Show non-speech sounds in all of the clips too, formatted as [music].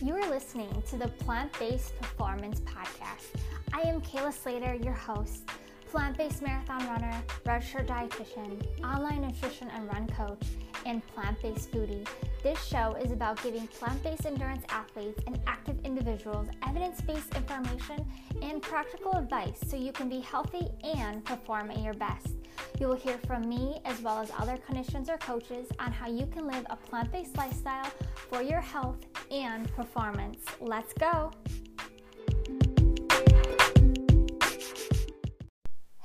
You are listening to the Plant Based Performance Podcast. I am Kayla Slater, your host, plant based marathon runner, registered dietitian, online nutrition and run coach, and plant based foodie. This show is about giving plant based endurance athletes and active individuals evidence based information and practical advice so you can be healthy and perform at your best. You will hear from me as well as other clinicians or coaches on how you can live a plant based lifestyle for your health and performance. Let's go!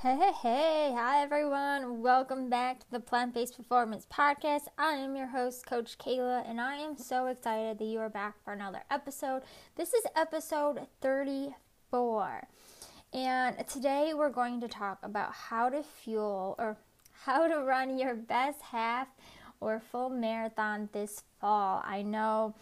Hey, hey, hey, hi everyone. Welcome back to the Plant Based Performance Podcast. I am your host, Coach Kayla, and I am so excited that you are back for another episode. This is episode 34. And today we're going to talk about how to fuel or how to run your best half or full marathon this fall. I know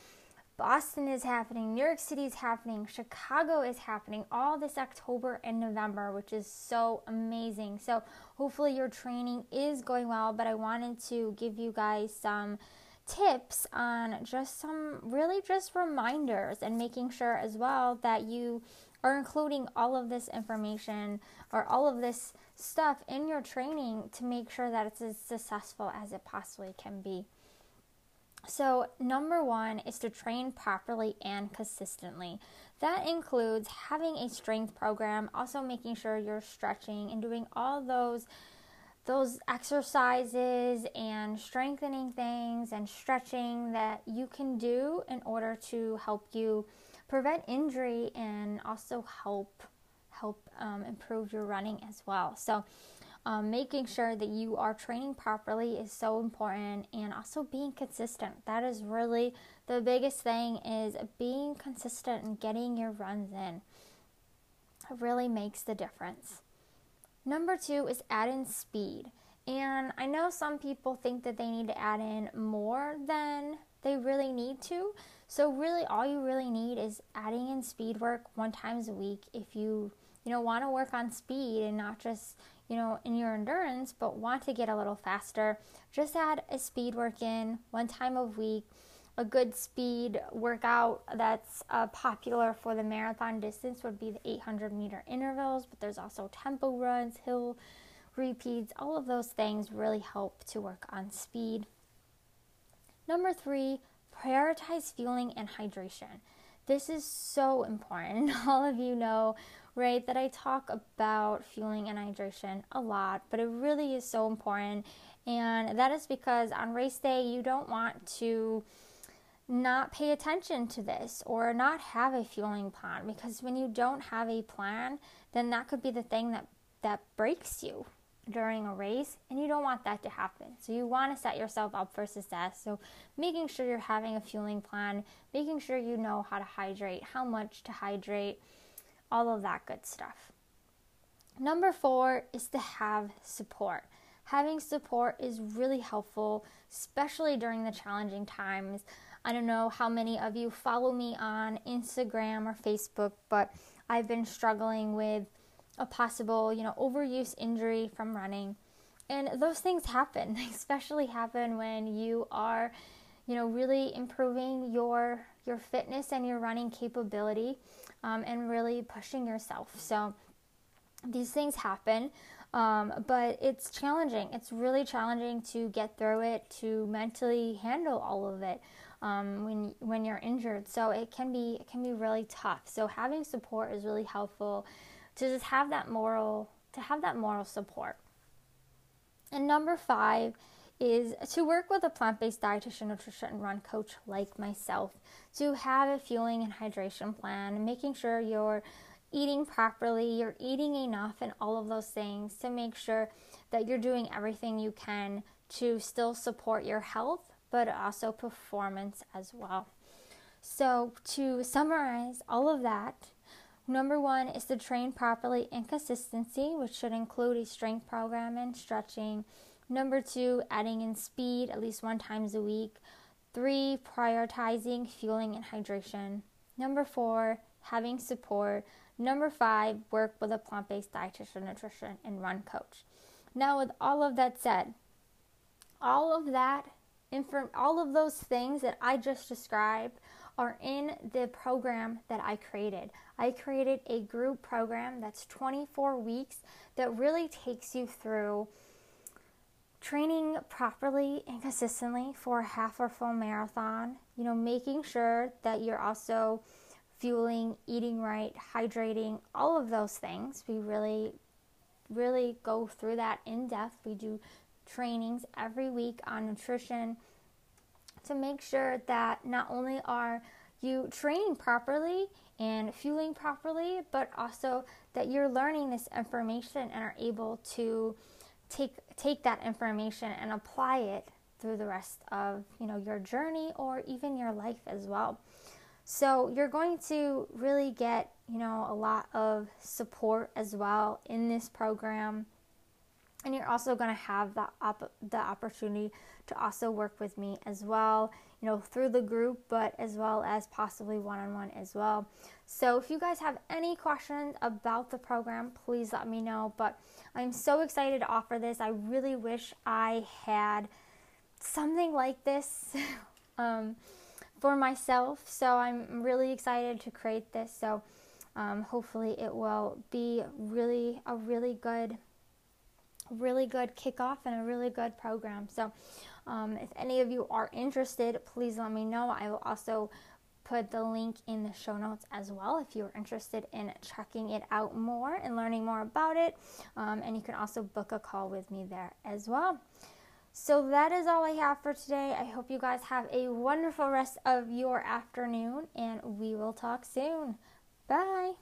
Boston is happening, New York City is happening, Chicago is happening all this October and November, which is so amazing. So, hopefully, your training is going well, but I wanted to give you guys some tips on just some really just reminders and making sure as well that you are including all of this information or all of this stuff in your training to make sure that it's as successful as it possibly can be. So, number one is to train properly and consistently. That includes having a strength program, also making sure you're stretching and doing all those those exercises and strengthening things and stretching that you can do in order to help you prevent injury and also help help um, improve your running as well. So, um, making sure that you are training properly is so important and also being consistent. That is really the biggest thing is being consistent and getting your runs in. It really makes the difference. Number two is add in speed. And i know some people think that they need to add in more than they really need to. So really all you really need is adding in speed work one times a week if you you know want to work on speed and not just you know, in your endurance, but want to get a little faster, just add a speed work in one time a week. A good speed workout that's uh, popular for the marathon distance would be the 800 meter intervals, but there's also tempo runs, hill repeats, all of those things really help to work on speed. Number three, prioritize fueling and hydration. This is so important. [laughs] All of you know right? That I talk about fueling and hydration a lot, but it really is so important. And that is because on race day, you don't want to not pay attention to this or not have a fueling plan because when you don't have a plan, then that could be the thing that, that breaks you during a race and you don't want that to happen. So you want to set yourself up for success. So making sure you're having a fueling plan, making sure you know how to hydrate, how much to hydrate, all of that good stuff. Number four is to have support. Having support is really helpful, especially during the challenging times. I don't know how many of you follow me on Instagram or Facebook, but I've been struggling with a possible, you know, overuse injury from running. And those things happen, they [laughs] especially happen when you are, you know, really improving your your fitness and your running capability um, and really pushing yourself. So these things happen, um, but it's challenging. It's really challenging to get through it, to mentally handle all of it um, when when you're injured. So it can be it can be really tough. So having support is really helpful to just have that moral to have that moral support. And number five is to work with a plant based dietitian, nutrition, and run coach like myself to have a fueling and hydration plan, making sure you're eating properly, you're eating enough, and all of those things to make sure that you're doing everything you can to still support your health, but also performance as well. So, to summarize all of that, number one is to train properly and consistency, which should include a strength program and stretching Number two, adding in speed at least one times a week. Three, prioritizing fueling and hydration. Number four, having support. Number five, work with a plant based dietitian, nutrition, and run coach. Now, with all of that said, all of that, inform- all of those things that I just described are in the program that I created. I created a group program that's 24 weeks that really takes you through training properly and consistently for a half or full marathon, you know, making sure that you're also fueling, eating right, hydrating, all of those things. We really, really go through that in depth. We do trainings every week on nutrition to make sure that not only are you training properly and fueling properly, but also that you're learning this information and are able to take take that information and apply it through the rest of you know your journey or even your life as well. So you're going to really get you know a lot of support as well in this program, and you're also going to have the op- the opportunity to also work with me as well. You know through the group, but as well as possibly one on one as well. So if you guys have any questions about the program, please let me know. But I'm so excited to offer this. I really wish I had something like this [laughs] um, for myself. So I'm really excited to create this. So um, hopefully it will be really a really good, really good kickoff and a really good program. So um, if any of you are interested, please let me know. I will also put the link in the show notes as well if you're interested in checking it out more and learning more about it. Um, and you can also book a call with me there as well. So that is all I have for today. I hope you guys have a wonderful rest of your afternoon, and we will talk soon. Bye.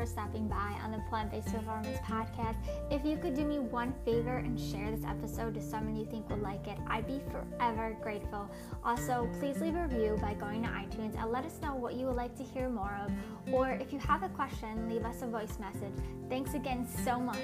For stopping by on the Plant Based Performance Podcast. If you could do me one favor and share this episode to someone you think would like it, I'd be forever grateful. Also, please leave a review by going to iTunes and let us know what you would like to hear more of. Or if you have a question, leave us a voice message. Thanks again so much.